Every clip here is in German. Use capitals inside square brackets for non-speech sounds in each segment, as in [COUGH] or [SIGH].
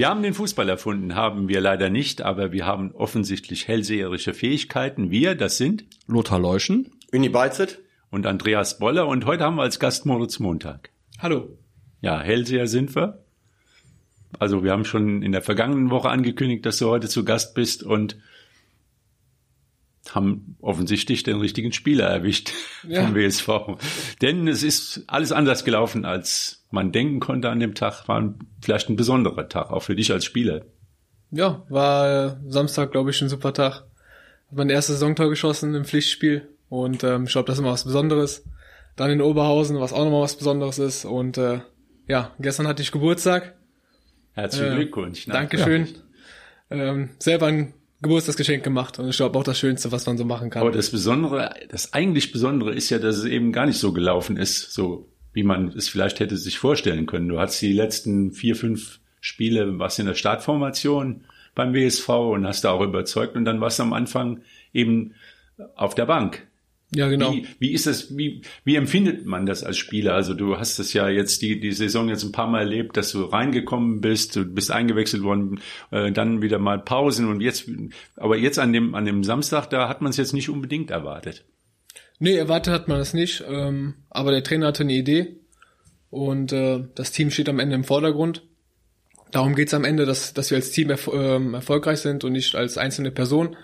Wir haben den Fußball erfunden, haben wir leider nicht, aber wir haben offensichtlich hellseherische Fähigkeiten. Wir, das sind Lothar Leuschen, Uni Beizet und Andreas Boller und heute haben wir als Gast Moritz Montag. Hallo. Ja, Hellseher sind wir. Also wir haben schon in der vergangenen Woche angekündigt, dass du heute zu Gast bist und haben offensichtlich den richtigen Spieler erwischt [LAUGHS] ja. vom WSV. Denn es ist alles anders gelaufen, als man denken konnte an dem Tag. War vielleicht ein besonderer Tag, auch für dich als Spieler. Ja, war Samstag, glaube ich, ein super Tag. Hab mein erstes Saisontor geschossen im Pflichtspiel und ähm, ich glaube, das ist immer was Besonderes. Dann in Oberhausen, was auch nochmal was Besonderes ist. Und äh, ja, gestern hatte ich Geburtstag. Herzlichen äh, Glückwunsch. Ne? Dankeschön. Ja. Ähm, selber ein Geburtstagsgeschenk gemacht und ich glaube auch das Schönste, was man so machen kann. Aber das Besondere, das eigentlich Besondere ist ja, dass es eben gar nicht so gelaufen ist, so wie man es vielleicht hätte sich vorstellen können. Du hast die letzten vier, fünf Spiele, was in der Startformation beim WSV und hast da auch überzeugt und dann warst du am Anfang eben auf der Bank. Ja, genau. Wie, wie ist das, wie, wie empfindet man das als Spieler? Also du hast das ja jetzt die, die Saison jetzt ein paar Mal erlebt, dass du reingekommen bist, du bist eingewechselt worden, äh, dann wieder mal Pausen und jetzt, aber jetzt an dem, an dem Samstag, da hat man es jetzt nicht unbedingt erwartet. Nee, erwartet hat man es nicht, ähm, aber der Trainer hatte eine Idee und äh, das Team steht am Ende im Vordergrund. Darum geht's am Ende, dass, dass wir als Team erf äh, erfolgreich sind und nicht als einzelne Person.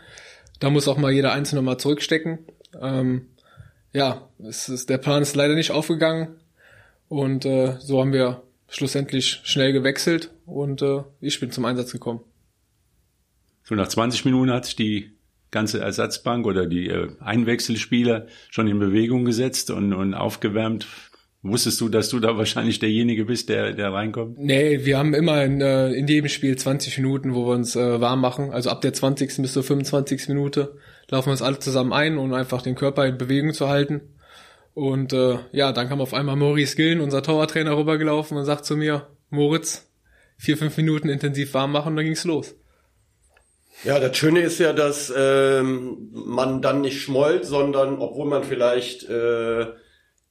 Da muss auch mal jeder Einzelne mal zurückstecken ähm, ja, es ist, der Plan ist leider nicht aufgegangen und äh, so haben wir schlussendlich schnell gewechselt und äh, ich bin zum Einsatz gekommen. So nach 20 Minuten hat sich die ganze Ersatzbank oder die äh, Einwechselspieler schon in Bewegung gesetzt und, und aufgewärmt. Wusstest du, dass du da wahrscheinlich derjenige bist, der, der reinkommt? Nee, wir haben immer in, äh, in jedem Spiel 20 Minuten, wo wir uns äh, warm machen. Also ab der 20. bis zur 25. Minute laufen wir uns alle zusammen ein, um einfach den Körper in Bewegung zu halten. Und äh, ja, dann kam auf einmal Maurice Gillen, unser Torwarttrainer, rübergelaufen und sagt zu mir, Moritz, vier, fünf Minuten intensiv warm machen und dann ging's los. Ja, das Schöne ist ja, dass ähm, man dann nicht schmollt, sondern obwohl man vielleicht äh,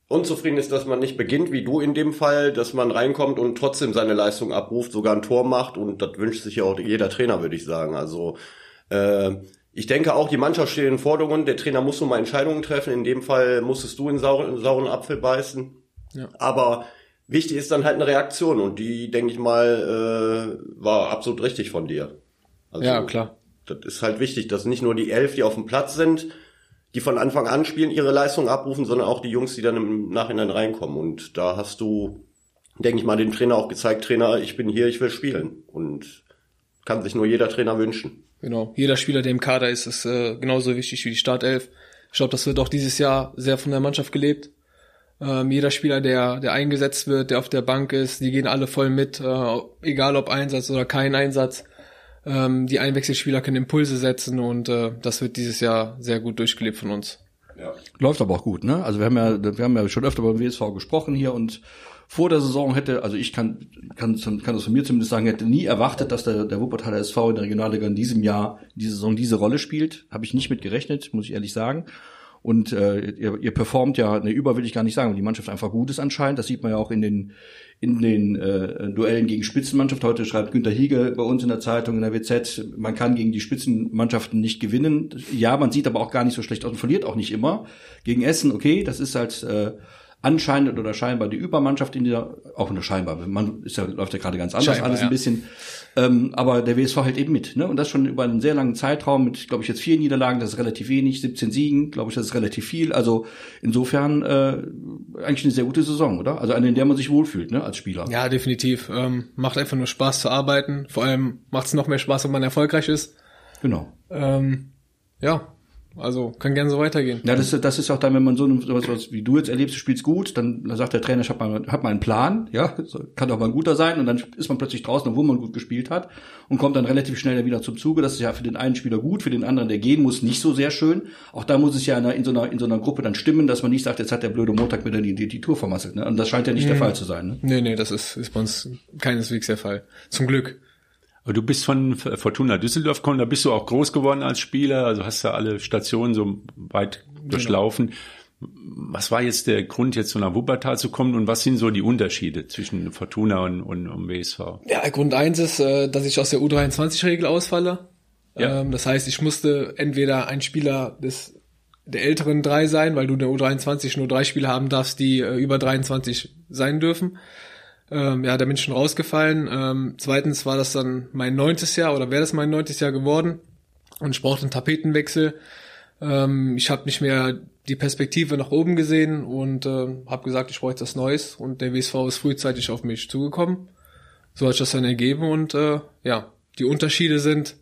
unzufrieden ist, dass man nicht beginnt, wie du in dem Fall, dass man reinkommt und trotzdem seine Leistung abruft, sogar ein Tor macht und das wünscht sich ja auch jeder Trainer, würde ich sagen. Also äh, ich denke auch, die Mannschaft steht in Forderungen, der Trainer muss nun mal Entscheidungen treffen, in dem Fall musstest du in sauren, sauren Apfel beißen. Ja. Aber wichtig ist dann halt eine Reaktion und die, denke ich mal, äh, war absolut richtig von dir. Also, ja, klar. Das ist halt wichtig, dass nicht nur die elf, die auf dem Platz sind, die von Anfang an spielen, ihre Leistung abrufen, sondern auch die Jungs, die dann im Nachhinein reinkommen. Und da hast du, denke ich mal, dem Trainer auch gezeigt, Trainer, ich bin hier, ich will spielen. Und kann sich nur jeder Trainer wünschen. Genau. Jeder Spieler, der im Kader ist, ist äh, genauso wichtig wie die Startelf. Ich glaube, das wird auch dieses Jahr sehr von der Mannschaft gelebt. Ähm, jeder Spieler, der, der eingesetzt wird, der auf der Bank ist, die gehen alle voll mit, äh, egal ob Einsatz oder kein Einsatz. Ähm, die Einwechselspieler können Impulse setzen und äh, das wird dieses Jahr sehr gut durchgelebt von uns. Ja. Läuft aber auch gut, ne? Also wir haben ja, wir haben ja schon öfter beim WSV gesprochen hier und vor der Saison hätte, also ich kann, kann, kann das von mir zumindest sagen, hätte nie erwartet, dass der, der Wuppertaler SV in der Regionalliga in diesem Jahr, in dieser Saison diese Rolle spielt. Habe ich nicht mit gerechnet, muss ich ehrlich sagen. Und äh, ihr, ihr performt ja, ne, über will ich gar nicht sagen, weil die Mannschaft einfach gut ist anscheinend. Das sieht man ja auch in den in den äh, Duellen gegen Spitzenmannschaft. Heute schreibt Günter Hiege bei uns in der Zeitung, in der WZ, man kann gegen die Spitzenmannschaften nicht gewinnen. Ja, man sieht aber auch gar nicht so schlecht aus und verliert auch nicht immer. Gegen Essen, okay, das ist halt äh, anscheinend oder scheinbar die Übermannschaft in dieser, auch nur scheinbar, man ist ja, läuft ja gerade ganz anders scheinbar, alles ein bisschen. Ähm, aber der WSV hält eben mit, ne? Und das schon über einen sehr langen Zeitraum mit, glaube ich, jetzt vier Niederlagen, das ist relativ wenig, 17 Siegen, glaube ich, das ist relativ viel. Also insofern äh, eigentlich eine sehr gute Saison, oder? Also eine, in der man sich wohlfühlt, ne, als Spieler. Ja, definitiv. Ähm, macht einfach nur Spaß zu arbeiten. Vor allem macht es noch mehr Spaß, wenn man erfolgreich ist. Genau. Ähm, ja, also kann gerne so weitergehen. Ja, das, das ist auch dann, wenn man so was, wie du jetzt erlebst, du spielst gut, dann, dann sagt der Trainer, ich habe mal, hab mal einen Plan, ja, kann doch mal ein guter sein und dann ist man plötzlich draußen, obwohl man gut gespielt hat und kommt dann relativ schnell wieder zum Zuge. Das ist ja für den einen Spieler gut, für den anderen, der gehen muss, nicht so sehr schön. Auch da muss es ja in, in so, einer, in so einer Gruppe dann stimmen, dass man nicht sagt, jetzt hat der blöde Montag wieder die, die, die Tour vermasselt. Ne? Und das scheint ja nicht mhm. der Fall zu sein. Ne? Nee, nee, das ist, ist bei uns keineswegs der Fall. Zum Glück. Du bist von Fortuna Düsseldorf gekommen, da bist du auch groß geworden als Spieler, also hast du alle Stationen so weit genau. durchlaufen. was war jetzt der Grund, jetzt so nach Wuppertal zu kommen und was sind so die Unterschiede zwischen Fortuna und, und, und WSV? Ja, Grund eins ist, äh, dass ich aus der U23-Regel ausfalle. Ja. Ähm, das heißt, ich musste entweder ein Spieler des der älteren drei sein, weil du in der U23 nur drei Spieler haben darfst, die äh, über 23 sein dürfen. Ähm, ja, da bin ich schon rausgefallen. Ähm, zweitens war das dann mein neuntes Jahr oder wäre das mein neuntes Jahr geworden und ich brauchte einen Tapetenwechsel. Ähm, ich habe nicht mehr die Perspektive nach oben gesehen und äh, habe gesagt, ich brauche jetzt was Neues und der WSV ist frühzeitig auf mich zugekommen. So hat sich das dann ergeben und äh, ja, die Unterschiede sind,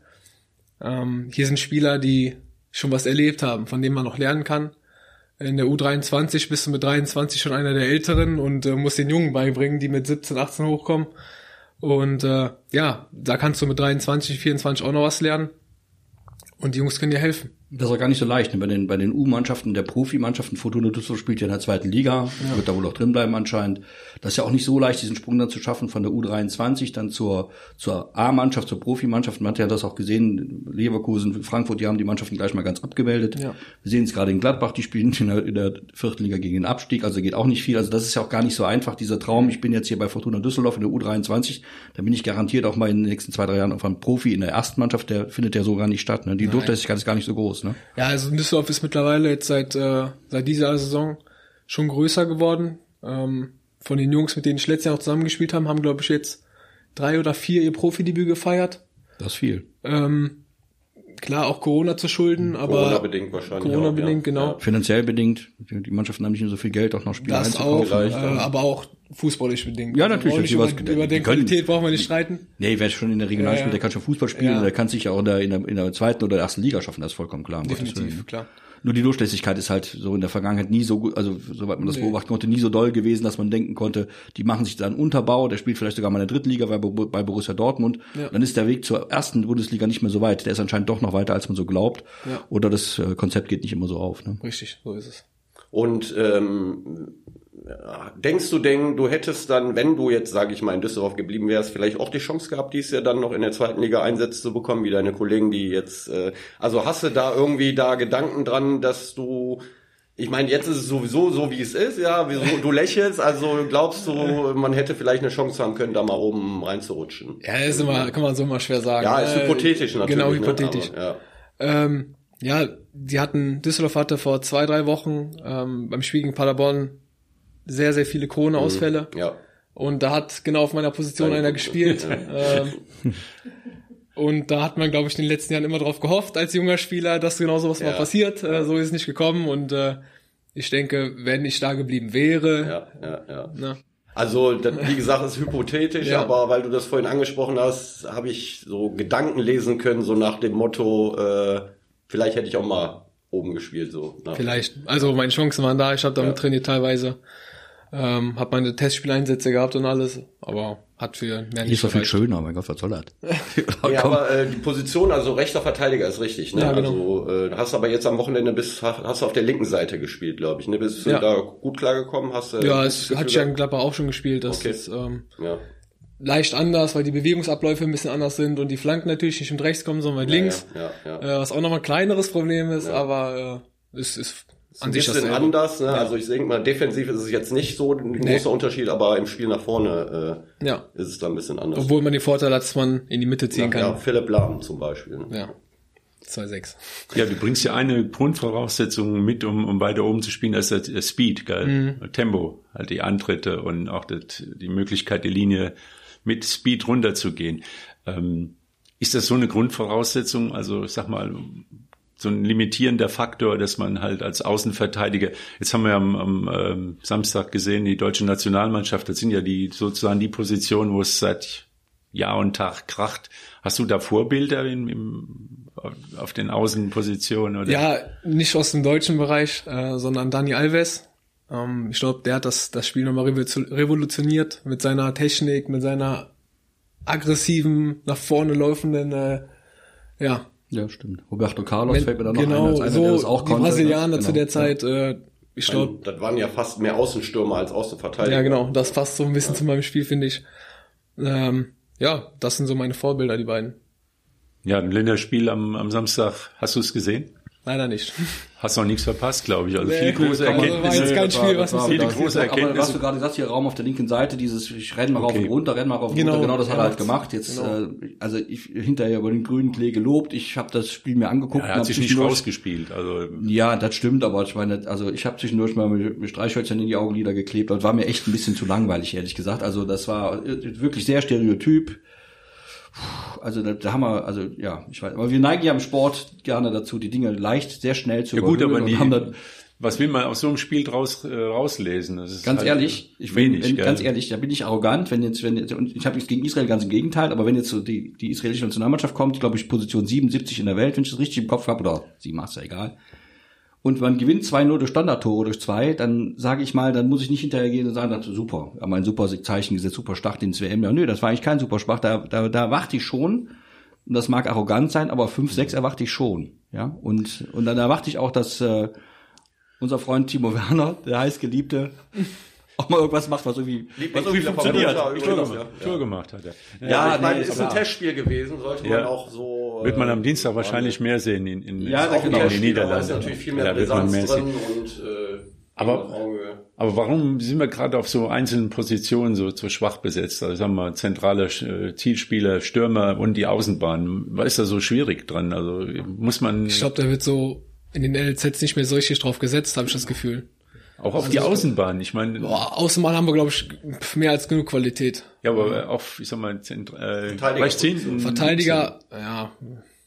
ähm, hier sind Spieler, die schon was erlebt haben, von denen man noch lernen kann. In der U23 bist du mit 23 schon einer der Älteren und äh, musst den Jungen beibringen, die mit 17, 18 hochkommen. Und äh, ja, da kannst du mit 23, 24 auch noch was lernen. Und die Jungs können dir helfen. Das ist auch gar nicht so leicht. Ne? Bei den, bei den U-Mannschaften, der Profimannschaften, Fortuna Düsseldorf spielt ja in der zweiten Liga, ja. wird da wohl auch drin bleiben anscheinend. Das ist ja auch nicht so leicht, diesen Sprung dann zu schaffen von der U23 dann zur, zur A-Mannschaft, zur Profimannschaft. Man hat ja das auch gesehen, Leverkusen, Frankfurt, die haben die Mannschaften gleich mal ganz abgemeldet. Ja. Wir sehen es gerade in Gladbach, die spielen in der, in der vierten Liga gegen den Abstieg, also geht auch nicht viel. Also das ist ja auch gar nicht so einfach, dieser Traum. Ich bin jetzt hier bei Fortuna Düsseldorf in der U23, da bin ich garantiert auch mal in den nächsten zwei, drei Jahren auf einem Profi in der ersten Mannschaft, der findet ja so gar nicht statt. Ne? Die Durchlässigkeit ist gar nicht so groß. Ne? Ja, also Düsseldorf ist mittlerweile jetzt seit, äh, seit dieser Saison schon größer geworden. Ähm, von den Jungs, mit denen ich letztes Jahr noch zusammengespielt haben, haben, glaube ich, jetzt drei oder vier ihr Profidebüt gefeiert. Das ist viel. Ähm, klar, auch Corona zu schulden, aber Corona-bedingt wahrscheinlich. Corona-bedingt, auch, genau. Ja. Finanziell bedingt. Die Mannschaften haben nicht mehr so viel Geld, auch noch Spieler Das auch, äh, aber auch fußballisch bedingt. Ja, natürlich, Also dass über, die was- über die Qualität brauchen wir nicht streiten. Nee, wer schon in der Regional Ja, spielt, ja. der kann schon Fußball spielen, Ja. der kann sich ja auch in der, in der, in der zweiten oder ersten Liga schaffen, das ist vollkommen klar. um. Definitiv, klar. Nur die Durchlässigkeit ist halt so in der Vergangenheit nie so gut, also soweit man das Nee. beobachten konnte, nie so doll gewesen, dass man denken konnte, die machen sich da einen Unterbau, der spielt vielleicht sogar mal in der dritten Liga bei, bei Borussia Dortmund. Ja. Dann ist der Weg zur ersten Bundesliga nicht mehr so weit. Der ist anscheinend doch noch weiter, als man so glaubt. Ja. Oder das äh, Konzept geht nicht immer so auf. Ne? Richtig, so ist es. Und ähm, denkst du denn, du hättest dann, wenn du jetzt, sage ich mal, in Düsseldorf geblieben wärst, vielleicht auch die Chance gehabt, dies Jahr dann noch in der zweiten Liga Einsätze zu bekommen, wie deine Kollegen, die jetzt, äh, also hast du da irgendwie da Gedanken dran, dass du, ich meine, jetzt ist es sowieso so, wie es ist, ja, wieso, du lächelst, also glaubst du, man hätte vielleicht eine Chance haben können, da mal oben reinzurutschen? Ja, ist immer, kann man so mal schwer sagen. Ja, ist Äh, hypothetisch natürlich. Genau, ne? hypothetisch. Aber, ja. Ähm, ja, die hatten, Düsseldorf hatte vor zwei, drei Wochen ähm, beim Spiel gegen Paderborn sehr, sehr viele Corona-Ausfälle. ja. Und da hat genau auf meiner Position Deine einer Position, gespielt. ähm, und da hat man, glaube ich, in den letzten Jahren immer drauf gehofft, als junger Spieler, dass genau sowas Ja. mal passiert. Äh, so ist es nicht gekommen. Und äh, ich denke, wenn ich da geblieben wäre, Ja, ja, ja. ne, Also, das, wie gesagt, ist hypothetisch, Ja. aber weil du das vorhin angesprochen hast, habe ich so Gedanken lesen können, so nach dem Motto, äh, vielleicht hätte ich auch mal oben gespielt, so. ne? vielleicht. Also meine Chancen waren da. Ich habe damit Ja. trainiert teilweise. Ähm, habe meine Testspieleinsätze gehabt und alles, aber hat für mehr Hier nicht ist doch viel schöner, mein Gott, was soll das? [LAUGHS] Ja, aber äh, die Position, also rechter Verteidiger ist richtig, ne? Ja, genau. Also äh, hast aber jetzt am Wochenende bist, hast du auf der linken Seite gespielt, glaube ich. Ne? Bist du Ja. da gut klargekommen? Hast du Ja, es hat Jan? Glapper auch schon gespielt. Das Okay. ist ähm, ja. leicht anders, weil die Bewegungsabläufe ein bisschen anders sind und die Flanken natürlich nicht mit rechts kommen, sondern mit Ja, links. Ja, ja, ja. Äh, was auch nochmal ein kleineres Problem ist, aber äh, es ist an Ein bisschen anders, ne? Also ich denke mal, defensiv ist es jetzt nicht so ein großer Unterschied, aber im Spiel nach vorne Ja. äh, ist es da ein bisschen anders. Obwohl man den Vorteil hat, dass man in die Mitte ziehen ja, kann. Philipp Lahm zum Beispiel. Ne? Ja. 2-6. Ja, du bringst ja eine Grundvoraussetzung mit, um, um weiter oben zu spielen, das ist das Speed, gell? Tempo, halt die Antritte und auch das, die Möglichkeit, die Linie mit Speed runterzugehen. Ähm, ist das so eine Grundvoraussetzung? Also, ich sag mal, so ein limitierender Faktor, dass man halt als Außenverteidiger, jetzt haben wir am, am ähm, Samstag gesehen, die deutsche Nationalmannschaft, das sind ja die sozusagen die Positionen, wo es seit Jahr und Tag kracht. Hast du da Vorbilder im, im, auf- den Außenpositionen? Oder? Ja, nicht aus dem deutschen Bereich, äh, sondern Dani Alves. Ähm, ich glaube, der hat das, das Spiel nochmal revo- revolutioniert mit seiner Technik, mit seiner aggressiven, nach vorne laufenden, äh, ja, Ja, stimmt. Roberto Carlos Wenn- fällt mir da noch genau, ein, als einer, so der das auch die konnte. Brasilianer ne? zu Genau. der Zeit, äh, ich glaube, Das waren ja fast mehr Außenstürmer als Außenverteidiger. ja genau, das passt so ein bisschen zu meinem Spiel, finde ich. Ähm, ja, das sind so meine Vorbilder, die beiden. Ja, ein Länderspiel am, am Samstag, hast du es gesehen? Leider nicht. Hast noch nichts verpasst, glaube ich. Also Nee, viele große aber war Erkenntnisse. jetzt kein Spiel, was war- viele das- große Aber Erkenntnisse. was du gerade sagst, hier Raum auf der linken Seite, dieses ich renn mal rauf Okay. und runter, renn mal rauf und Genau. runter, genau das hat er Ja, halt gemacht. Jetzt, genau. äh, also ich hinterher über den grünen Klee gelobt, ich habe das Spiel mir angeguckt. er und hat sich nicht rausgespielt. Also Ja, das stimmt, aber ich meine, also ich habe zwischendurch mal mit, mit Streichhölzern in die Augenlider geklebt. Das war mir echt ein bisschen zu langweilig, ehrlich gesagt. Also das war äh, wirklich sehr stereotyp. Also da, da haben wir, also ja, ich weiß, aber wir neigen ja im Sport gerne dazu, die Dinge leicht, sehr schnell zu ja gut, aber und die, haben dann, was will man aus so einem Spiel draus äh, rauslesen? Das ist Ganz halt ehrlich, ich bin, wenig, wenn, ganz ehrlich, da bin ich arrogant, wenn jetzt, wenn jetzt, und ich habe nichts gegen Israel, ganz im Gegenteil, aber wenn jetzt so die, die israelische Nationalmannschaft kommt, glaube ich, Position 77 in der Welt, wenn ich das richtig im Kopf habe, oder 7, ist ja egal, und man gewinnt 2-0 durch Standardtore durch zwei, dann sage ich mal, dann muss ich nicht hinterher gehen und sagen, das ist super, haben ein super Zeichen gesetzt, super Start ins WM. Ja, nö, das war eigentlich kein super Schwach, da, da, da erwarte ich schon, und das mag arrogant sein, aber 5-6 erwarte ich schon, ja, und, und dann erwarte ich auch, dass, äh, unser Freund Timo Werner, der heißgeliebte, auch mal irgendwas macht, was irgendwie, was irgendwie funktioniert. Übrigens, gemacht, ja. Tor gemacht hat er. Ja, Ja, ich meine, nee, ist ein. Testspiel gewesen, sollte Ja. man auch so. Wird man äh, am Dienstag wahrscheinlich mehr sehen in, in, Ja, auch genau. in den Testspiel, da ist Niederlanden. natürlich viel mehr Ja, Brisanz mehr drin und äh, Aber-. Aber warum sind wir gerade auf so einzelnen Positionen so, so schwach besetzt? Also sagen wir zentrale äh, Zielspieler, Stürmer und die Außenbahn. Was ist da so schwierig dran? Also muss man Ich glaube, da wird so in den LZs nicht mehr so richtig drauf gesetzt, habe ich das Gefühl. Auch auf die Außenbahn. Ich meine, Boah, Außenmal haben wir, glaube ich, mehr als genug Qualität. ja, aber auf, ich sag mal, Zent äh, Verteidiger-. Verteidiger, ja,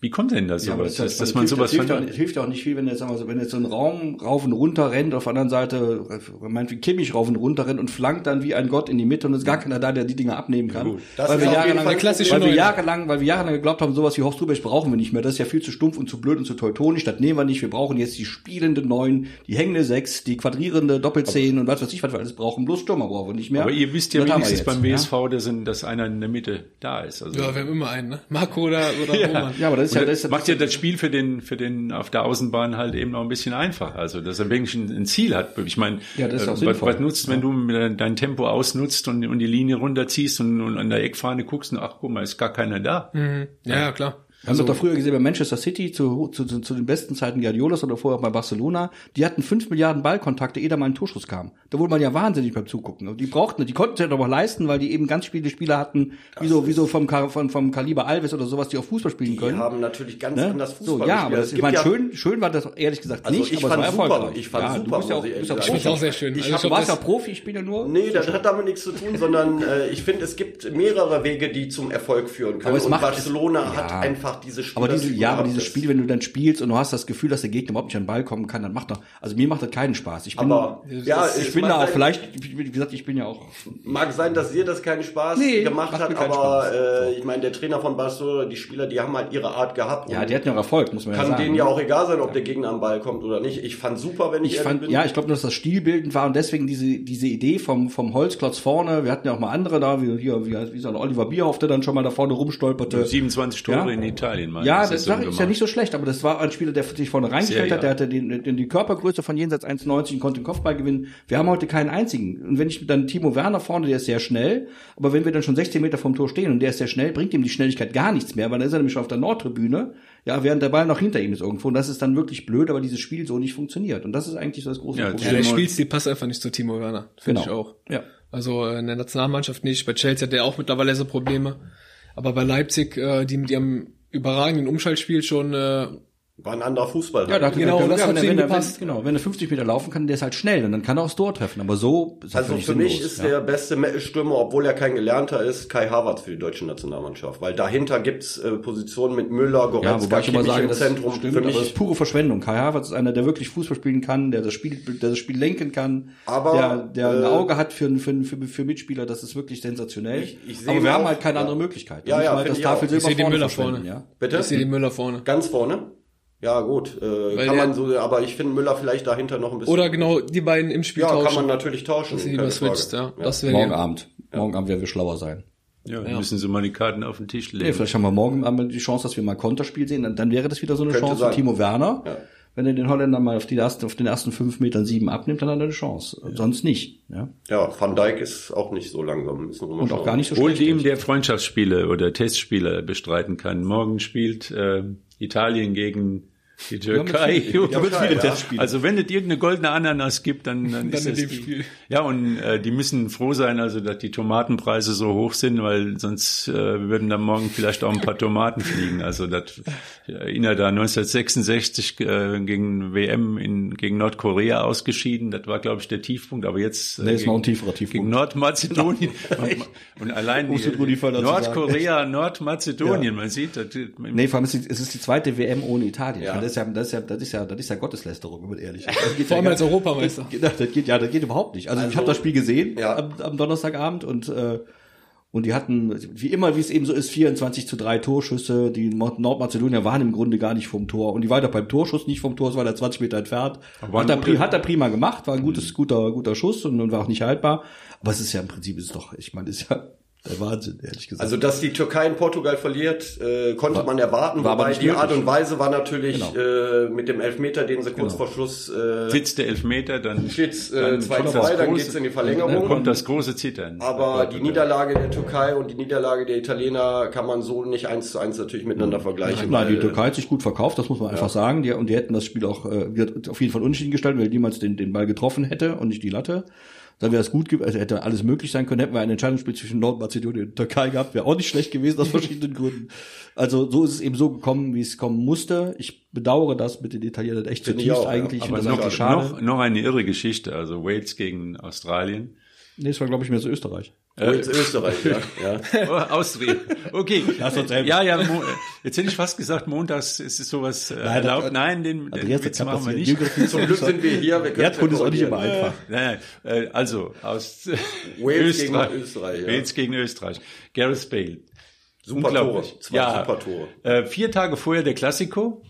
Wie kommt denn das Ja, aber sowas, das, dass, dass das man hilft, sowas das hilft, auch, nicht- hilft auch nicht viel, wenn jetzt, sagen wir so, wenn jetzt so ein Raum rauf und runter rennt, auf der anderen Seite, meint wie Kimmich rauf und runter rennt und flankt dann wie ein Gott in die Mitte und es ist gar keiner da, der die Dinge abnehmen kann. Weil wir jahrelang, weil wir jahrelang, weil wir jahrelang geglaubt haben, sowas wie Horst Rubesch brauchen wir nicht mehr. Das ist ja viel zu stumpf und zu blöd und zu teutonisch. Das nehmen wir nicht. Wir brauchen jetzt die spielende Neun, die hängende Sechs, die quadrierende Doppelzehn und was weiß ich, was wir alles brauchen. Bloß Stürmer brauchen wir nicht mehr. aber ihr wisst ja wir wenigstens beim ja? WSV, dass, in- dass einer in der Mitte da ist. Also, ja, wir haben immer einen, ne? Marco oder, oder [LAUGHS] Roman. Ja, aber das ist ja, das das macht ja das Spiel für den, für den auf der Außenbahn halt eben noch ein bisschen einfacher. Also, dass er wirklich ein, ein Ziel hat. Ich meine, Ja, das ist auch was, sinnvoll. was nutzt, wenn du dein, dein Tempo ausnutzt und, und die Linie runterziehst und, und an der Eckfahne guckst und ach, guck mal, ist gar keiner da. Mhm. Ja, ja, klar. Wir haben doch früher gesehen bei Manchester City zu, zu, zu, zu den besten Zeiten Guardiolas oder vorher auch bei Barcelona. Die hatten fünf Milliarden Ballkontakte, ehe da mal ein Torschuss kam. Da wurde man ja wahnsinnig beim Zugucken. Und die brauchten, die konnten sich aber leisten, weil die eben ganz viele Spieler hatten, wie so, wie so vom, vom, vom Kaliber Alves oder sowas, die auch Fußball spielen Die können. haben natürlich ganz Ne? anders Fußball so, ja, aber gespielt. das, Es ich meine, ja- schön, schön war das ehrlich gesagt Also nicht, ich aber fand es war super. erfolgreich. Ich fand ja, super, du bist ja auch, bist ja Profi. Find's auch sehr schön. Ich Also hab- Du warst ja das- Profi, ich bin ja nur. Nee, das hat damit nichts zu tun, sondern äh, ich finde, es gibt mehrere Wege, die zum Erfolg führen können. Aber es und macht- Barcelona ja. hat einfach diese Spiele. Aber diese, ja, aber dieses Spiel, wenn du dann spielst und du hast das Gefühl, dass der Gegner überhaupt nicht an den Ball kommen kann, dann macht doch, also mir macht das keinen Spaß. Ich bin, Aber ja, ich bin da auch sein- vielleicht, wie gesagt, ich bin ja auch, Mag sein, dass dir das keinen Spaß Nee, gemacht macht hat, aber Spaß. äh, ich meine, der Trainer von Barcelona, die Spieler, die haben halt ihre Art gehabt. ja, die hatten ja auch Erfolg, muss man ja kann sagen. denen ja auch egal sein, ob der Gegner am Ball kommt oder nicht. Ich fand super, wenn ich, Ich fand, bin. ja, ich glaube, dass das stilbildend war und deswegen diese, diese Idee vom, vom Holzklotz vorne. Wir hatten ja auch mal andere da, wie, hier, wie, wie so ein Oliver Bierhoff, der dann schon mal da vorne rumstolperte. 27 Tore Ja. in Italien. meine Ja, das Saison sag ich, ist ja nicht so schlecht, aber das war ein Spieler, der sich vorne reingestellt Sehr, hat, der hatte den, den, die Körpergröße von jenseits 1,90 und konnte den Kopfball gewinnen. Wir haben heute keinen einzigen. Und wenn ich dann Timo Werner vorne, der ist sehr schnell, aber wenn wir dann schon 16 Meter vom Tor stehen und der ist sehr schnell, bringt ihm die Schnelligkeit gar nichts mehr, weil dann ist er nämlich schon auf der Nordtribüne, ja, während der Ball noch hinter ihm ist irgendwo. Und das ist dann wirklich blöd, aber dieses Spiel so nicht funktioniert. Und das ist eigentlich so das große Ja, Problem. Ja, der Timo- Spielstil passt einfach nicht zu Timo Werner. Finde ich auch. Ja. Also äh, in der Nationalmannschaft nicht. Bei Chelsea hat er auch mittlerweile so Probleme. Aber bei Leipzig, äh, die, die haben überragenden Umschaltspiel schon äh, War ein anderer Fußball. Ja, da, Genau, da, das ja, hat wenn, er- wenn, gepasst. wenn, genau, wenn er 50 Meter laufen kann, der ist halt schnell und dann kann er aufs Tor treffen. Aber so ist er Also für mich sinnlos, ist ja. der beste Mittelstürmer, obwohl er kein Gelernter ist, Kai Havertz für die deutsche Nationalmannschaft. Weil dahinter gibt's äh, Positionen mit Müller, Ja, Goretzka, wobei ich immer sage, im das Zentrum. stimmt, für aber das mich ist pure Verschwendung. Kai Havertz ist einer, der wirklich Fußball spielen kann, der das Spiel, der das Spiel lenken kann, Aber, der, der ein äh, Auge hat für, für, für, für Mitspieler, das ist wirklich sensationell. Ich- ich sehe aber wir haben auch, halt keine ja. andere Möglichkeit. Ja, ja, halt das ich auch. Tafelsilber Ich sehe den Müller vorne. Ja. Bitte? Ich sehe den Müller vorne. Ganz vorne? Ja, gut. Äh, Weil kann der- man so, aber ich finde Müller vielleicht dahinter noch ein bisschen. Oder genau die beiden im Spiel Ja, tauschen. kann man natürlich tauschen. dass sie keine lieber switcht, Frage. ja. Das wäre Morgen Abend. Morgen Abend werden wir schlauer sein. Ja, dann müssen sie mal die Karten auf den Tisch Nee, legen. vielleicht haben wir morgen Abend die Chance, dass wir mal Konterspiel sehen. Dann, dann wäre das wieder so eine Könnte Chance sein. für Timo Werner. Ja. Wenn er den Holländer mal auf, die ersten, auf den ersten fünf Metern sieben abnimmt, dann hat er eine Chance. Sonst nicht. Ja? Ja, Van Dijk ist auch nicht so langsam. Müssen wir mal Und schauen. auch gar nicht so schlecht. dem, der Freundschaftsspiele oder Testspiele bestreiten kann. Morgen spielt äh, Italien gegen Die Türkei. Ja, mit, ja, mit viele ja. Testspiele. Also wenn es irgendeine goldene Ananas gibt, dann, dann, ist in es die. Spiel. Ja, und äh, die müssen froh sein, also dass die Tomatenpreise so hoch sind, weil sonst äh, würden da morgen vielleicht auch ein paar Tomaten fliegen. Also das ich erinnere da 1966 äh, gegen WM in gegen Nordkorea ausgeschieden. Das war, glaube ich, der Tiefpunkt. Aber jetzt äh, Nee, ist gegen, noch ein tieferer Tiefpunkt. gegen Nordmazedonien [LAUGHS] und, und allein die, Nordkorea, Nordmazedonien. Man sieht, das, Nee, vor allem ist die, es ist die zweite WM ohne Italien. Ja. Das ist ja, das ist ja, das ist ja, das ist ja Gotteslästerung, wenn man ehrlich ist. Das geht Vor allem ja als Europameister. Das, das geht, ja, das geht überhaupt nicht. Also, ich Also, habe das Spiel gesehen ja. am, am Donnerstagabend und äh, und die hatten, wie immer, wie es eben so ist, 24 zu 3 Torschüsse. Die Nord- Nordmazedonier waren im Grunde gar nicht vom Tor. Und die war da beim Torschuss nicht vom Tor, es war da 20 Meter entfernt. Hat er, hat er prima gemacht, war ein gutes, guter, guter Schuss und, und war auch nicht haltbar. Aber es ist ja im Prinzip, ist doch, ich meine, ist ja der Wahnsinn, ehrlich gesagt. Also, dass die Türkei in Portugal verliert, äh, konnte man erwarten, war aber wobei die möglich. Art und Weise war natürlich Genau. äh, mit dem Elfmeter, den sie kurz vor Schluss äh, sitzt der Elfmeter, dann steht's äh, dann 2 kommt zu das 2, dann große- geht's in die Dann Verlängerung. kommt das große Zittern. Aber die Niederlage der Türkei und die Niederlage der Italiener kann man so nicht eins zu eins natürlich miteinander vergleichen. Nein, die weil- Türkei hat sich gut verkauft, das muss man einfach sagen. Die, und die hätten das Spiel auch äh, auf jeden Fall unentschieden gestaltet, weil niemals den, den Ball getroffen hätte und nicht die Latte. Dann wäre es gut, ge- also hätte alles möglich sein können. Hätten wir ein Entscheidungsspiel zwischen Nordmazedonien und Türkei gehabt, wäre auch nicht schlecht gewesen aus [LAUGHS] verschiedenen Gründen. Also so ist es eben so gekommen, wie es kommen musste. Ich bedauere das mit den Italienern echt Finde zutiefst auch, ja. eigentlich. Ich Aber noch, noch, noch eine irre Geschichte, also Wales gegen Australien. Nee, das war, glaube ich, mehr so Österreich. Wales, Österreich, ja. ja. [LAUGHS] Oh, Austria. Okay. Lass uns ja, ja, jetzt hätte ich fast gesagt, montags ist es sowas äh, Nein, das- erlaubt. Nein, den, den Andreas, Witz das kann machen wir nicht. Zum Glück sind wir hier. Wir können Erdkunde ist auch nicht immer einfach. Nein, nein, äh, also aus Wales gegen Österreich, ja. Wales gegen Österreich. Gareth Bale. Super. Tore. Zwei ja, super Tore. Äh, vier Tage vorher der Klassiko.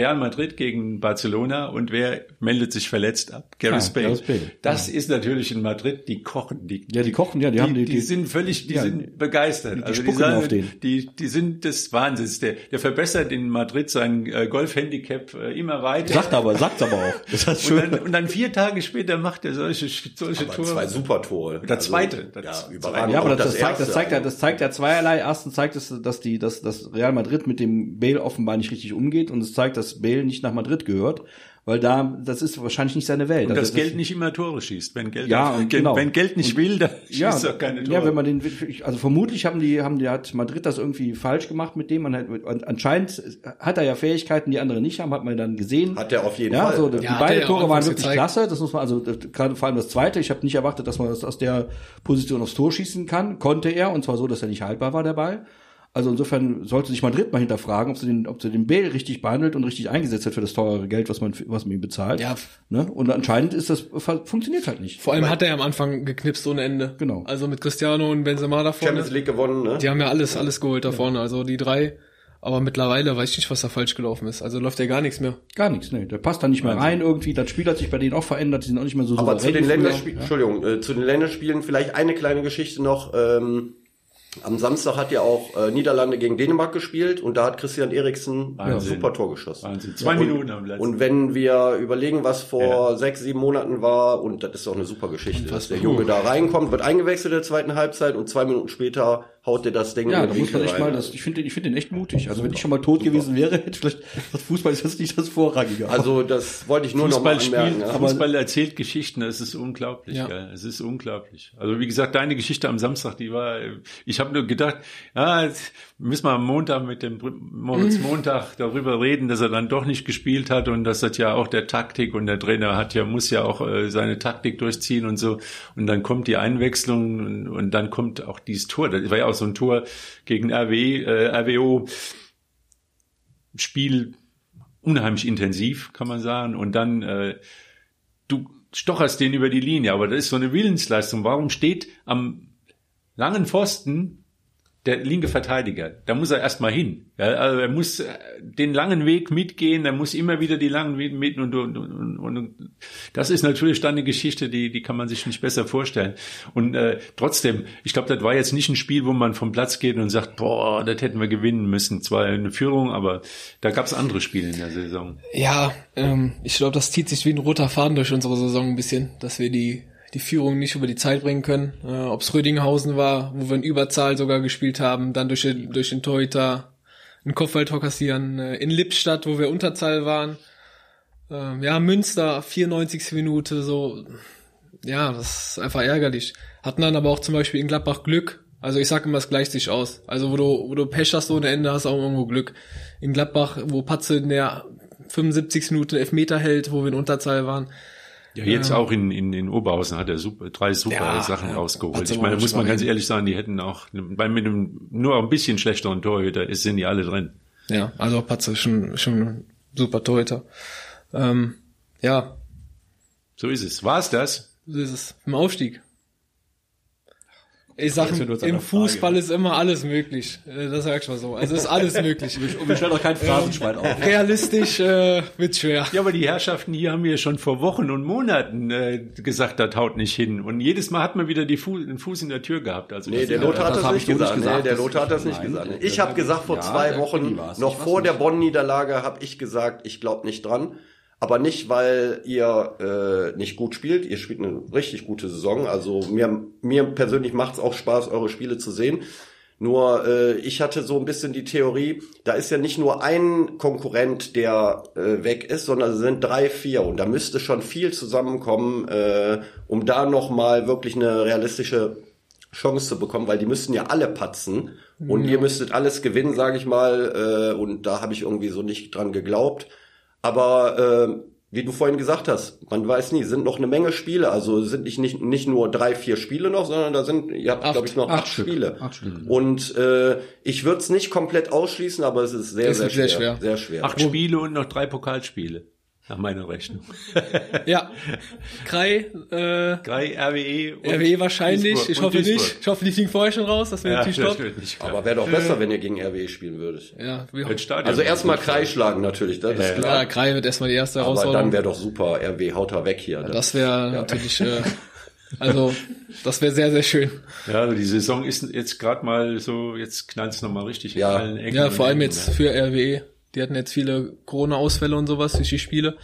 Real Madrid gegen Barcelona und wer meldet sich verletzt ab? Gareth Bale. Gareth Bale. Das ist natürlich in Madrid, die kochen, die, Ja, die kochen, ja, die, die, haben die, die, sind völlig, die ja, sind begeistert. also die spucken sagen, auf den. die, die sind des Wahnsinns. Der, der verbessert in Madrid sein äh, Golfhandicap äh, immer weiter. sagt aber, sagt aber auch. [LAUGHS] Das ist und, schön. dann, und dann vier Tage später macht er solche, solche Aber Tore. zwei super Tore. Der zweite. ja, Das- überragend. Ja, aber das, das, zeigt, das, zeigt ja, also. das zeigt ja zweierlei. Erstens zeigt es, dass die, dass, dass Real Madrid mit dem Bale offenbar nicht richtig umgeht und es zeigt, dass Bale nicht nach Madrid gehört, weil da, das ist wahrscheinlich nicht seine Welt. Und Also das Geld nicht immer Tore schießt. Wenn Geld, Ja, auf- und genau. wenn Geld nicht will, dann ja, schießt er keine Tore. ja, wenn man den, also vermutlich haben die, haben die, hat Madrid das irgendwie falsch gemacht mit dem. Man hat, und anscheinend hat er ja Fähigkeiten, die andere nicht haben, hat man dann gesehen. Hat er auf jeden ja, Fall. So, die Ja, ja Tore waren wirklich gezeigt. klasse. Das muss man also gerade vor allem das zweite. Ich habe nicht erwartet, dass man das aus der Position aufs Tor schießen kann. Konnte er und zwar so, dass er nicht haltbar war der Ball. Also insofern sollte sich Madrid mal hinterfragen, ob sie den, ob sie den Bale richtig behandelt und richtig eingesetzt hat für das teure Geld, was man, was man ihm bezahlt. Ja. Ne? Und anscheinend ist das funktioniert halt nicht. Vor allem hat er ja am Anfang geknipst ohne Ende. Genau. Also mit Cristiano und Benzema da vorne. Champions League gewonnen, ne? Die haben ja alles, alles geholt da vorne, also die drei. Aber mittlerweile weiß ich nicht, was da falsch gelaufen ist. Also läuft ja gar nichts mehr. Gar nichts, nee. Der passt da nicht mehr rein irgendwie. Das Spiel hat sich bei denen auch verändert. Die sind auch nicht mehr so Aber zu den. Länderspielen, Entschuldigung, äh, zu den Länderspielen vielleicht eine kleine Geschichte noch. Ähm, am Samstag hat ja auch äh, Niederlande gegen Dänemark gespielt und da hat Christian Eriksen ein super Tor geschossen. Wahnsinn. Zwei und, Minuten am Platz. Und wenn wir überlegen, was vor sechs, sieben Monaten war, und das ist doch eine super Geschichte, dass der Junge da reinkommt, wird eingewechselt in der zweiten Halbzeit und zwei Minuten später haut der das Ding Ja, in da den muss man Winkel echt rein. mal, das, ich finde, ich finde den echt mutig. Also wenn ich schon mal tot gewesen wäre, hätte vielleicht, das Fußball ist jetzt nicht das Vorrangige. Also das wollte ich nur noch mal Fußball anmerken. spielt, Ja. Fußball erzählt Geschichten, es ist unglaublich, Ja. gell? es ist unglaublich. Also wie gesagt, deine Geschichte am Samstag, die war, ich habe nur gedacht, ja, müssen wir am Montag mit dem Moritz Mhm. Montag darüber reden, dass er dann doch nicht gespielt hat und das hat ja auch der Taktik und der Trainer hat ja, muss ja auch äh, seine Taktik durchziehen und so und dann kommt die Einwechslung und, und dann kommt auch dieses Tor, das war ja auch so ein Tor gegen RW, äh, RWO, Spiel unheimlich intensiv, kann man sagen. Und dann, äh, du stocherst den über die Linie, aber das ist so eine Willensleistung. Warum steht am langen Pfosten der linke Verteidiger? Da muss er erstmal hin. Ja, also er muss äh, den langen Weg mitgehen, er muss immer wieder die langen Wege mit und, und, und, und das ist natürlich dann eine Geschichte, die, die kann man sich nicht besser vorstellen. Und äh, trotzdem, ich glaube, das war jetzt nicht ein Spiel, wo man vom Platz geht und sagt, boah, das hätten wir gewinnen müssen. Zwar eine Führung, aber da gab es andere Spiele in der Saison. Ja, ähm, ich glaube, das zieht sich wie ein roter Faden durch unsere Saison ein bisschen, dass wir die die Führung nicht über die Zeit bringen können. Äh, Ob es Rödinghausen war, wo wir in Überzahl sogar gespielt haben, dann durch den, durch den Torhüter ein Kopfballtor kassieren. Äh, in Lippstadt, wo wir Unterzahl waren. Ähm, ja, Münster, 94. Minute, so. Ja, das ist einfach ärgerlich. Hatten dann aber auch zum Beispiel in Gladbach Glück. Also ich sag immer, es gleicht sich aus. Also wo du, wo du Pech hast ohne Ende, hast auch irgendwo Glück. In Gladbach, wo Patze in der 75. Minute Elfmeter hält, wo wir in Unterzahl waren. Ja, jetzt auch in, in, in Oberhausen hat er super, drei super Ja, Sachen rausgeholt. Ich meine, auch muss man schon ganz ehrlich sagen, die hätten auch, bei mit einem nur ein bisschen schlechteren Torhüter, ist, sind die alle drin. Ja, also Patze schon, schon ein super Torhüter. Ähm, ja, So ist es. War es das? so ist es. Im Aufstieg. Ich sag, im. Fußball ist immer alles möglich. Äh, Das sag ich mal so. Also ist alles [LAUGHS] möglich. Und wir stellen doch kein Phrasenschwein auf. Realistisch äh, wird schwer. Ja, aber die Herrschaften hier haben mir schon vor Wochen und Monaten äh, gesagt, das haut nicht hin. Und jedes Mal hat man wieder die Fu den Fuß in der Tür gehabt. Also Nee, der Lothar hat das das, nicht gesagt. gesagt. Nee, der Lothar hat das nicht Nein, gesagt. Ich habe gesagt vor ja, zwei Wochen, noch vor der. Bonn-Niederlage habe ich gesagt, ich glaube nicht dran. Aber nicht, weil ihr äh, nicht gut spielt. Ihr spielt eine richtig gute Saison. Also mir, mir persönlich macht es auch Spaß, eure Spiele zu sehen. Nur äh, ich hatte so ein bisschen die Theorie, da ist ja nicht nur ein Konkurrent, der äh, weg ist, sondern es sind drei, vier. Und da müsste schon viel zusammenkommen, äh, um da nochmal wirklich eine realistische Chance zu bekommen, weil die müssten ja alle patzen und ihr müsstet alles gewinnen, sage ich mal. Äh, und da habe ich irgendwie so nicht dran geglaubt. Aber äh, wie du vorhin gesagt hast, man weiß nie, sind noch eine Menge Spiele. Also sind nicht, nicht, nicht nur drei, vier Spiele noch, sondern da sind, ihr habt, glaube ich, noch Acht acht. Spiele. Acht Stück. Und äh, ich würde es nicht komplett ausschließen, aber es ist sehr, Es sehr, ist sehr schwer. schwer. Sehr schwer. Acht Spiele und noch drei Pokalspiele. Nach meiner Rechnung. Ja. Krei, äh, Drei RWE und RWE wahrscheinlich. Duisburg. Ich hoffe nicht. Ich hoffe, die fliegen vorher schon raus. Das wäre Ja, natürlich top. nicht aber wäre doch besser, wenn ihr gegen RWE spielen würdet. Ja, wir, Also ist erstmal gut. Kreis schlagen natürlich, das ist Ja, klar. ja, Krei wird erstmal die erste Aber dann Herausforderung. wäre doch super, RW haut er weg hier. Das wäre natürlich, äh, also, das wäre sehr, sehr schön. Ja, also die Saison ist jetzt gerade mal so, jetzt knallt es nochmal richtig Ja. in allen Ecken. Ja, vor allem jetzt ne? für RWE. Die hatten jetzt viele Corona-Ausfälle und sowas durch die Spiele.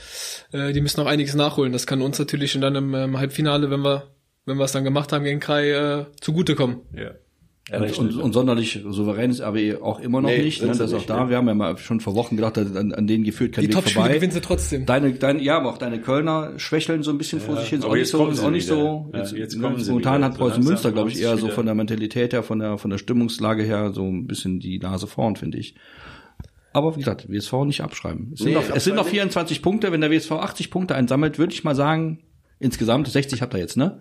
Äh, die müssen noch einiges nachholen. Das kann uns natürlich und dann im ähm, Halbfinale, wenn wir, wenn wir es dann gemacht haben gegen Krei, äh, zugutekommen. Ja. Und, und, und sonderlich souverän ist aber auch immer noch Nee, nicht. Ne? Das ist auch nicht, da. ne? Wir haben ja mal schon vor Wochen gedacht, an, an denen geführt kein Die Weg Top-Spiele vorbei. gewinnen sie trotzdem. Deine, deine, ja, aber auch deine Kölner schwächeln so ein bisschen vor sich hin. Ist aber auch nicht jetzt so, kommen ist sie auch nicht so. Ja, jetzt kommen momentan hat Preußen Münster, glaube ich, eher so von der Mentalität her, von der, von der Stimmungslage her, so ein bisschen die Nase vorn, finde ich. Aber wie gesagt, WSV nicht abschreiben. Es sind, Nee, noch, es sind noch abschreiben 24 Punkte. Wenn der WSV 80 Punkte einsammelt, würde ich mal sagen, insgesamt 60 habt ihr jetzt, ne?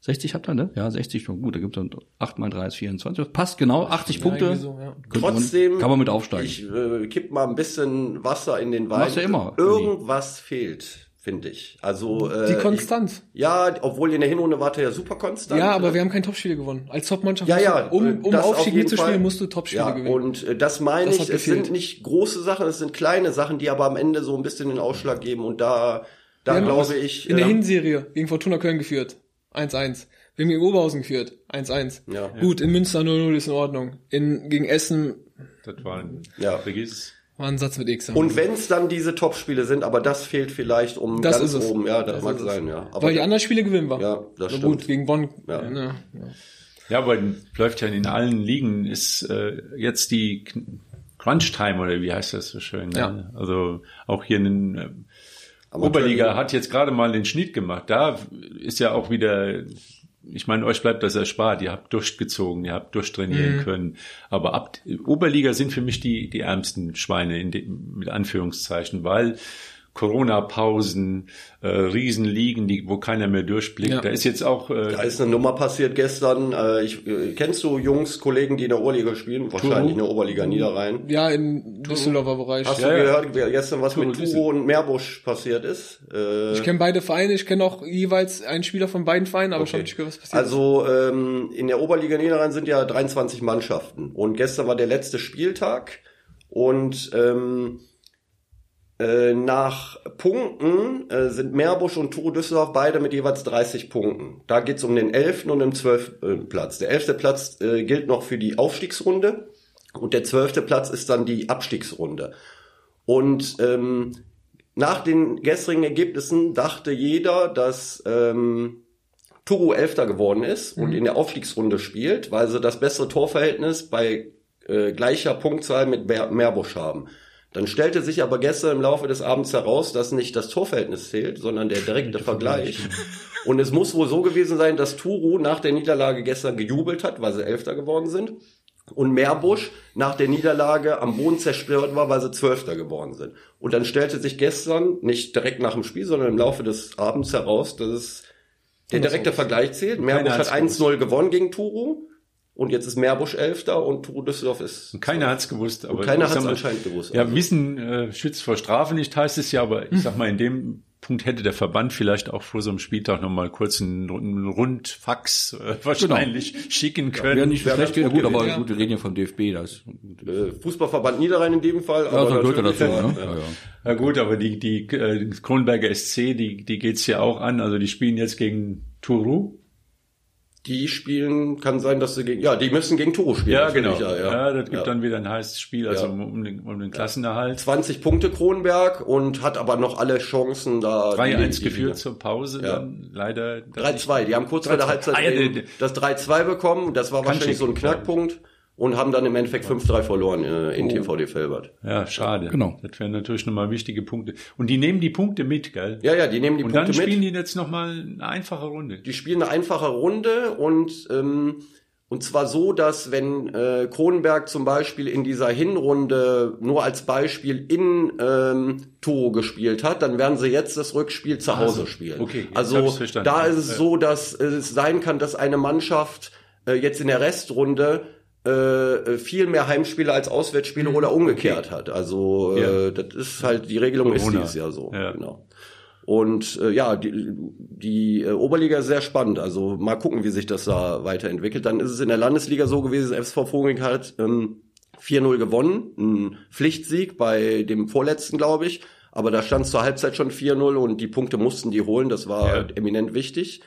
60 habt ihr, ne? Ja, 60 schon gut. Da gibt's dann 8 mal 3 ist 24. Das passt genau, 80 Punkte. irgendwie so, ja. Man- Trotzdem kann man mit aufsteigen. Ich äh, kipp mal ein bisschen Wasser in den Wein. Machst du immer, Irgendwas fehlt, finde ich. Also äh, Die Konstanz. Ich, ja, obwohl in der Hinrunde wart ihr ja super konstant. Ja, aber wir haben kein Topspiel gewonnen. Als Topmannschaft, ja, ja, du, um, um das auf Aufstieg mitzuspielen, Fall. musst du Topspiele ja, gewinnen. Und äh, das meine Das ich, es sind nicht große Sachen, es sind kleine Sachen, die aber am Ende so ein bisschen den Ausschlag geben und da, da Wir haben glaube ich. In der äh, Hinserie gegen Fortuna Köln geführt. 1-1. Wir haben gegen Oberhausen geführt. 1-1. Ja. Gut, in Münster 0-0 ist in Ordnung. In, gegen Essen Das war ein, Ja. vergiss es. War ein Satz mit X. Und wenn es dann diese Topspiele sind, aber das fehlt vielleicht um Das ganz ist es. oben, ja, das, Das mag ist es. sein, ja. Aber Weil die anderen Spiele gewinnen wir. Ja, das Na stimmt. gut, gegen Bonn. Ja. Ja. Ja, aber läuft ja in allen Ligen ist äh, jetzt die K- Crunch Time oder wie heißt das so schön? Ne? Ja. Also auch hier in den äh. Oberliga hat jetzt gerade mal den Schnitt gemacht. Da ist ja auch wieder, ich meine, euch bleibt das erspart. Ihr habt durchgezogen, ihr habt durchtrainieren Mhm. können. Aber ab Oberliga sind für mich die die ärmsten Schweine in dem, mit Anführungszeichen, weil Corona-Pausen, äh, Riesenligen, die, wo keiner mehr durchblickt. Ja. Da ist jetzt auch äh, Da ist eine Nummer passiert gestern. Äh, ich, äh, kennst du Jungs, Kollegen, die in der Oberliga spielen? Wahrscheinlich in der Oberliga Niederrhein. ja, im Düsseldorfer Bereich. Hast Ja, du ja. gehört, gestern was Turo mit. Turo und Meerbusch passiert ist? Äh, Ich kenne beide Vereine, ich kenne auch jeweils einen Spieler von beiden Vereinen, aber Okay. schon nicht gehört, was passiert Also ähm, in der Oberliga Niederrhein sind ja 23 Mannschaften und gestern war der letzte Spieltag und ähm, äh, nach Punkten äh, sind Meerbusch und Turo Düsseldorf beide mit jeweils 30 Punkten. Da geht's um den 11. und den 12. Platz. Der 11. Platz äh, gilt noch für die Aufstiegsrunde und der 12. Platz ist dann die Abstiegsrunde. Und ähm, nach den gestrigen Ergebnissen dachte jeder, dass ähm, Turo Elfter geworden ist und in der Aufstiegsrunde spielt, weil sie das bessere Torverhältnis bei äh, gleicher Punktzahl mit Meerbusch haben. Dann stellte sich aber gestern im Laufe des Abends heraus, dass nicht das Torverhältnis zählt, sondern der direkte Vergleich. Und es muss wohl so gewesen sein, dass Turu nach der Niederlage gestern gejubelt hat, weil sie Elfter geworden sind. Und Meerbusch nach der Niederlage am Boden zerstört war, weil sie Zwölfter geworden sind. Und dann stellte sich gestern, nicht direkt nach dem Spiel, sondern im Laufe des Abends heraus, dass es der direkte Vergleich zählt. Meerbusch hat 1-0 gewonnen gegen Turu. Und jetzt ist Meerbusch Elfter und Turo Düsseldorf ist. Und keiner hat's gewusst, aber. Und keiner hat's anscheinend gewusst. Ja, Wissen äh, schützt vor Strafe nicht, heißt es ja, aber ich sag mal, in dem Punkt hätte der Verband vielleicht auch vor so einem Spieltag nochmal kurz einen, einen Rundfax äh, wahrscheinlich genau. schicken können. Ja, nicht schlecht, ja, gut, aber ja. gut, wir reden ja vom DFB. Das äh, Fußballverband Niederrhein in dem Fall. Ja, aber so gehört dazu, ne? ja. Ja, ja. gut, aber die, die äh, Kronberger SC, die, die geht's ja auch an. Also die spielen jetzt gegen Turu die spielen, kann sein, dass sie gegen, ja, die müssen gegen Toro spielen. Ja, genau. ja, ja. ja, das gibt ja. dann wieder ein heißes Spiel, also ja. um, den, um den Klassenerhalt. 20 Punkte Kronberg und hat aber noch alle Chancen da. 3-1 geführt zur Pause, dann leider. 3-2, die haben kurz vor der Halbzeit ah, das 3-2 bekommen, das war wahrscheinlich so ein Knackpunkt und haben dann im Endeffekt 5-3 verloren äh, in oh. TVD Felbert. Ja, schade. Genau. Das wären natürlich nochmal wichtige Punkte. Und die nehmen die Punkte mit, gell? Ja, ja, die nehmen die und Punkte mit. Und dann spielen mit. die jetzt nochmal eine einfache Runde. Die spielen eine einfache Runde und ähm, und zwar so, dass wenn äh, Kronenberg zum Beispiel in dieser Hinrunde nur als Beispiel in ähm, Toro gespielt hat, dann werden sie jetzt das Rückspiel zu Hause also, spielen. Okay, also da ist es ja. so, dass es sein kann, dass eine Mannschaft äh, jetzt in der Restrunde äh, viel mehr Heimspiele als Auswärtsspiele mhm. oder umgekehrt okay. hat. Also ja. äh, das ist halt die Regelung Corona. ist dieses Jahr so. Ja. Genau. Und äh, ja, die, die äh, Oberliga ist sehr spannend. Also mal gucken, wie sich das da weiterentwickelt. Dann ist es in der Landesliga so gewesen, FSV Voging hat ähm, 4-0 gewonnen, ein Pflichtsieg bei dem vorletzten, glaube ich. Aber da stand es zur Halbzeit schon 4-0 und die Punkte mussten die holen. Das war ja. eminent wichtig.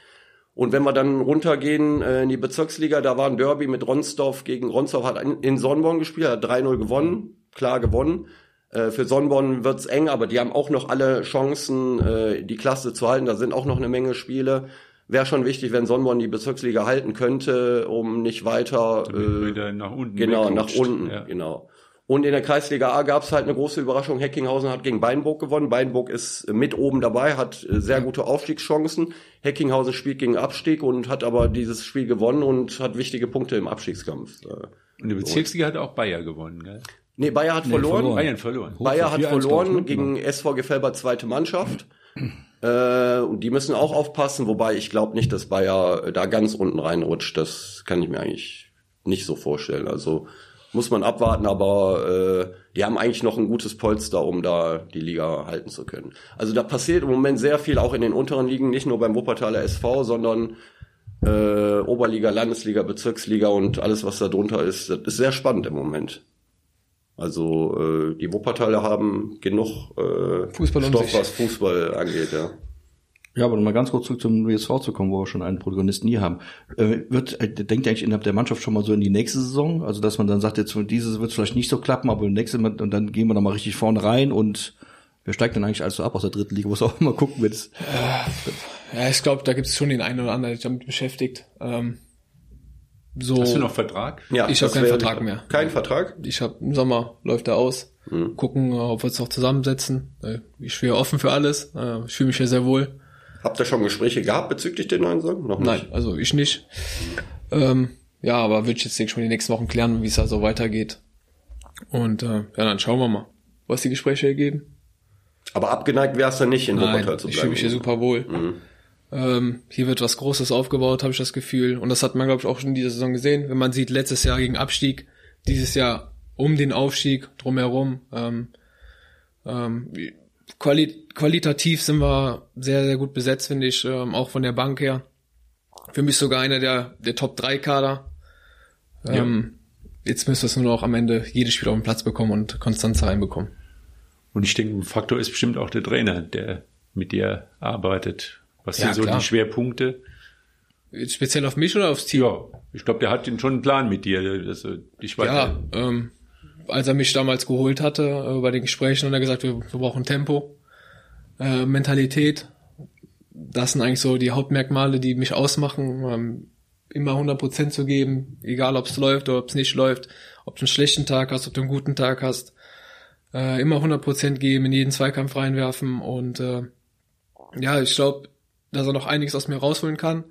Und wenn wir dann runtergehen äh, in die Bezirksliga, da war ein Derby mit Ronsdorf gegen Ronsdorf, hat in Sonnborn gespielt, hat 3-0 gewonnen, klar gewonnen. Äh, für Sonnborn wird's eng, aber die haben auch noch alle Chancen, äh, die Klasse zu halten. Da sind auch noch eine Menge Spiele. Wäre schon wichtig, wenn Sonnborn die Bezirksliga halten könnte, um nicht weiter äh, wieder nach unten. Genau, nach unten, ja. genau. Und in der Kreisliga A gab es halt eine große Überraschung. Heckinghausen hat gegen Beinburg gewonnen. Beinburg ist mit oben dabei, hat äh, sehr gute Aufstiegschancen. Heckinghausen spielt gegen Abstieg und hat aber dieses Spiel gewonnen und hat wichtige Punkte im Abstiegskampf. Äh, und die Bezirksliga hat auch Bayer gewonnen, gell? Nee, Bayer hat nee, verloren. verloren. Bayern verloren. Bayer hat verloren gegen SV Gefelber zweite Mannschaft. äh, und die müssen auch aufpassen, wobei ich glaube nicht, dass Bayer da ganz unten reinrutscht. Das kann ich mir eigentlich nicht so vorstellen. Also muss man abwarten, aber äh, die haben eigentlich noch ein gutes Polster, um da die Liga halten zu können. Also da passiert im Moment sehr viel, auch in den unteren Ligen, nicht nur beim Wuppertaler SV, sondern äh, Oberliga, Landesliga, Bezirksliga und alles, was da drunter ist. Das ist sehr spannend im Moment. Also äh, die Wuppertaler haben genug äh, Stoff, was Fußball angeht, ja. Ja, aber mal ganz kurz zurück zum WSV zu kommen, wo wir schon einen Protagonisten hier haben. Äh, wird, äh, denkt ihr eigentlich innerhalb der Mannschaft schon mal so in die nächste Saison? Also, dass man dann sagt, jetzt dieses wird vielleicht nicht so klappen, aber nächste Mal, und dann gehen wir dann mal richtig vorne rein und wer steigt denn eigentlich alles so ab aus der dritten Liga? Muss auch mal gucken, wenn es. Ja, ich glaube, da gibt es schon den einen oder anderen, der sich damit beschäftigt. Ähm, so. Hast du noch Vertrag? Ja, ich habe keinen Vertrag mehr. Kein Vertrag? Ich habe im Sommer läuft er aus. Hm. Gucken, ob wir uns noch zusammensetzen. Äh, ich stehe offen für alles. Äh, ich fühle mich ja sehr wohl. Habt ihr schon Gespräche gehabt bezüglich den neuen Song? Noch nicht? Nein, also ich nicht. Ähm, ja, aber würde ich jetzt denke schon die nächsten Wochen klären, wie es da so weitergeht. Und äh, ja, dann schauen wir mal, was die Gespräche ergeben. Aber abgeneigt wärst du nicht in Wuppertal zu bleiben. Ich fühle mich hier super wohl. Mhm. Ähm, hier wird was Großes aufgebaut, habe ich das Gefühl. Und das hat man, glaube ich, auch schon in dieser Saison gesehen. Wenn man sieht, letztes Jahr gegen Abstieg, dieses Jahr um den Aufstieg drumherum. Ähm, ähm, quali qualitativ sind wir sehr, sehr gut besetzt, finde ich, ähm, auch von der Bank her. Für mich sogar einer der, der Top 3 Kader. Ähm, ja. Jetzt müsste es nur noch am Ende jedes Spiel auf den Platz bekommen und Konstanz reinbekommen. Und ich denke, ein Faktor ist bestimmt auch der Trainer, der mit dir arbeitet. Was ja, sind so klar. die Schwerpunkte? Speziell auf mich oder aufs Team? Ja, ich glaube, der hat schon einen Plan mit dir. Also, ich weiß ja, ähm, als er mich damals geholt hatte äh, bei den Gesprächen und er gesagt, wir, wir brauchen Tempo, äh, Mentalität. Das sind eigentlich so die Hauptmerkmale, die mich ausmachen. Ähm, immer 100% zu geben, egal ob es läuft oder ob es nicht läuft, ob du einen schlechten Tag hast, ob du einen guten Tag hast. Äh, immer 100% geben, in jeden Zweikampf reinwerfen und äh, ja, ich glaube, dass er noch einiges aus mir rausholen kann.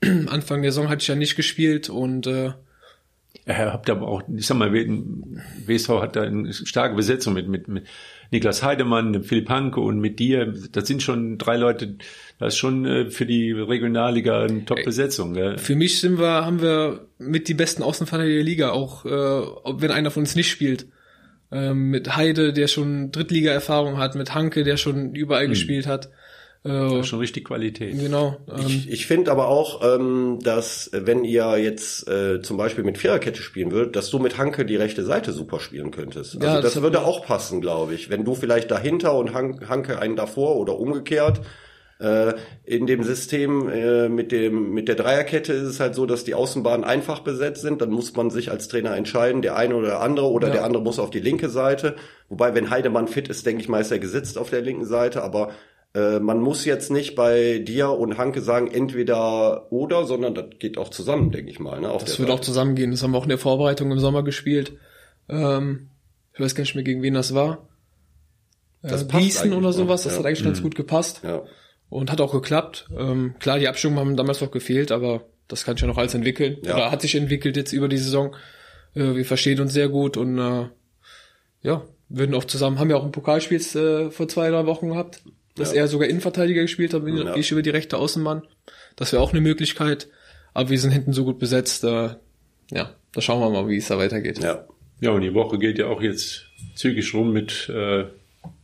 [CLEARS THROAT] Anfang der Saison hatte ich ja nicht gespielt und äh, habt aber auch, ich sag mal, WSV hat da eine starke Besetzung mit, mit, mit Niklas Heidemann, Philipp Hanke und mit dir. Das sind schon drei Leute, das ist schon äh, für die Regionalliga eine Top-Besetzung. Gell? Für mich sind wir, haben wir mit die besten Außenverteidiger der Liga, auch äh, wenn einer von uns nicht spielt. Ähm, mit Heide, der schon Drittliga-Erfahrung hat, mit Hanke, der schon überall hm. gespielt hat. Äh, schon richtig Qualität. Genau. Ähm, ich ich finde aber auch, ähm, dass wenn ihr jetzt äh, zum Beispiel mit Viererkette spielen würdet, dass du mit Hanke die rechte Seite super spielen könntest. Also ja, das, das würde auch passen, glaube ich. Wenn du vielleicht dahinter und Hanke einen davor oder umgekehrt. Äh, in dem System äh, mit dem mit der Dreierkette ist es halt so, dass die Außenbahnen einfach besetzt sind. Dann muss man sich als Trainer entscheiden, der eine oder der andere oder ja. der andere muss auf die linke Seite. Wobei, wenn Heidemann fit ist, denke ich mal, ist er gesitzt auf der linken Seite. Aber äh, man muss jetzt nicht bei dir und Hanke sagen, entweder oder, sondern das geht auch zusammen, denke ich mal. Ne, das wird Seite. auch zusammengehen. Das haben wir auch in der Vorbereitung im Sommer gespielt. Ähm, ich weiß gar nicht mehr, gegen wen das war. Äh, das Gießen oder sowas, das ja. hat eigentlich mhm. ganz gut gepasst. Ja. Und hat auch geklappt. Ähm, klar, die Abstimmungen haben damals noch gefehlt, aber das kann sich ja noch alles entwickeln. Ja. Oder hat sich entwickelt jetzt über die Saison. Äh, wir verstehen uns sehr gut und äh, ja, würden auch zusammen, haben ja auch ein Pokalspiel äh, vor zwei, drei Wochen gehabt dass ja. er sogar Innenverteidiger gespielt hat, ja. ich über die rechte Außenbahn. Das wäre auch eine Möglichkeit. Aber wir sind hinten so gut besetzt, äh, ja, da schauen wir mal, wie es da weitergeht. Ja. Ja, und die Woche geht ja auch jetzt zügig rum mit äh,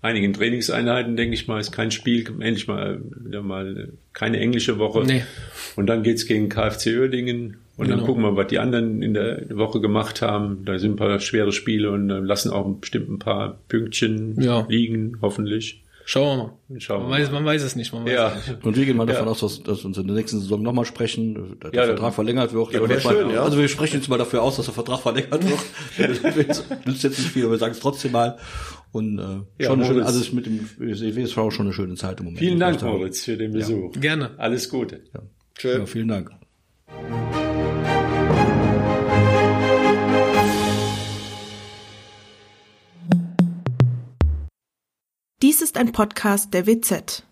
einigen Trainingseinheiten, denke ich mal. Ist kein Spiel, endlich mal wieder mal keine englische Woche. Nee. Und dann geht's gegen KfC Oerdingen. Und genau. dann gucken wir, was die anderen in der Woche gemacht haben. Da sind ein paar schwere Spiele und äh, lassen auch bestimmt ein paar Pünktchen ja. liegen, hoffentlich. Schauen wir mal. Schauen man, weiß, man weiß es nicht. Man weiß ja. Nicht. Und wir gehen mal davon ja. aus, dass, dass wir uns in der nächsten Saison nochmal sprechen. Der ja, Vertrag verlängert wird. Ja, schön, ja. Also wir sprechen jetzt mal dafür aus, dass der Vertrag verlängert wird. [LAUGHS] Nützt jetzt nicht viel, aber wir sagen es trotzdem mal. Und äh, ja, schon eine schöne, also mit dem WSV schon eine schöne Zeit im Moment. Vielen Dank, Moritz, für den Besuch. Gerne. Alles Gute. Ja. Schön. Ja, vielen Dank. Ist ein Podcast der WZ.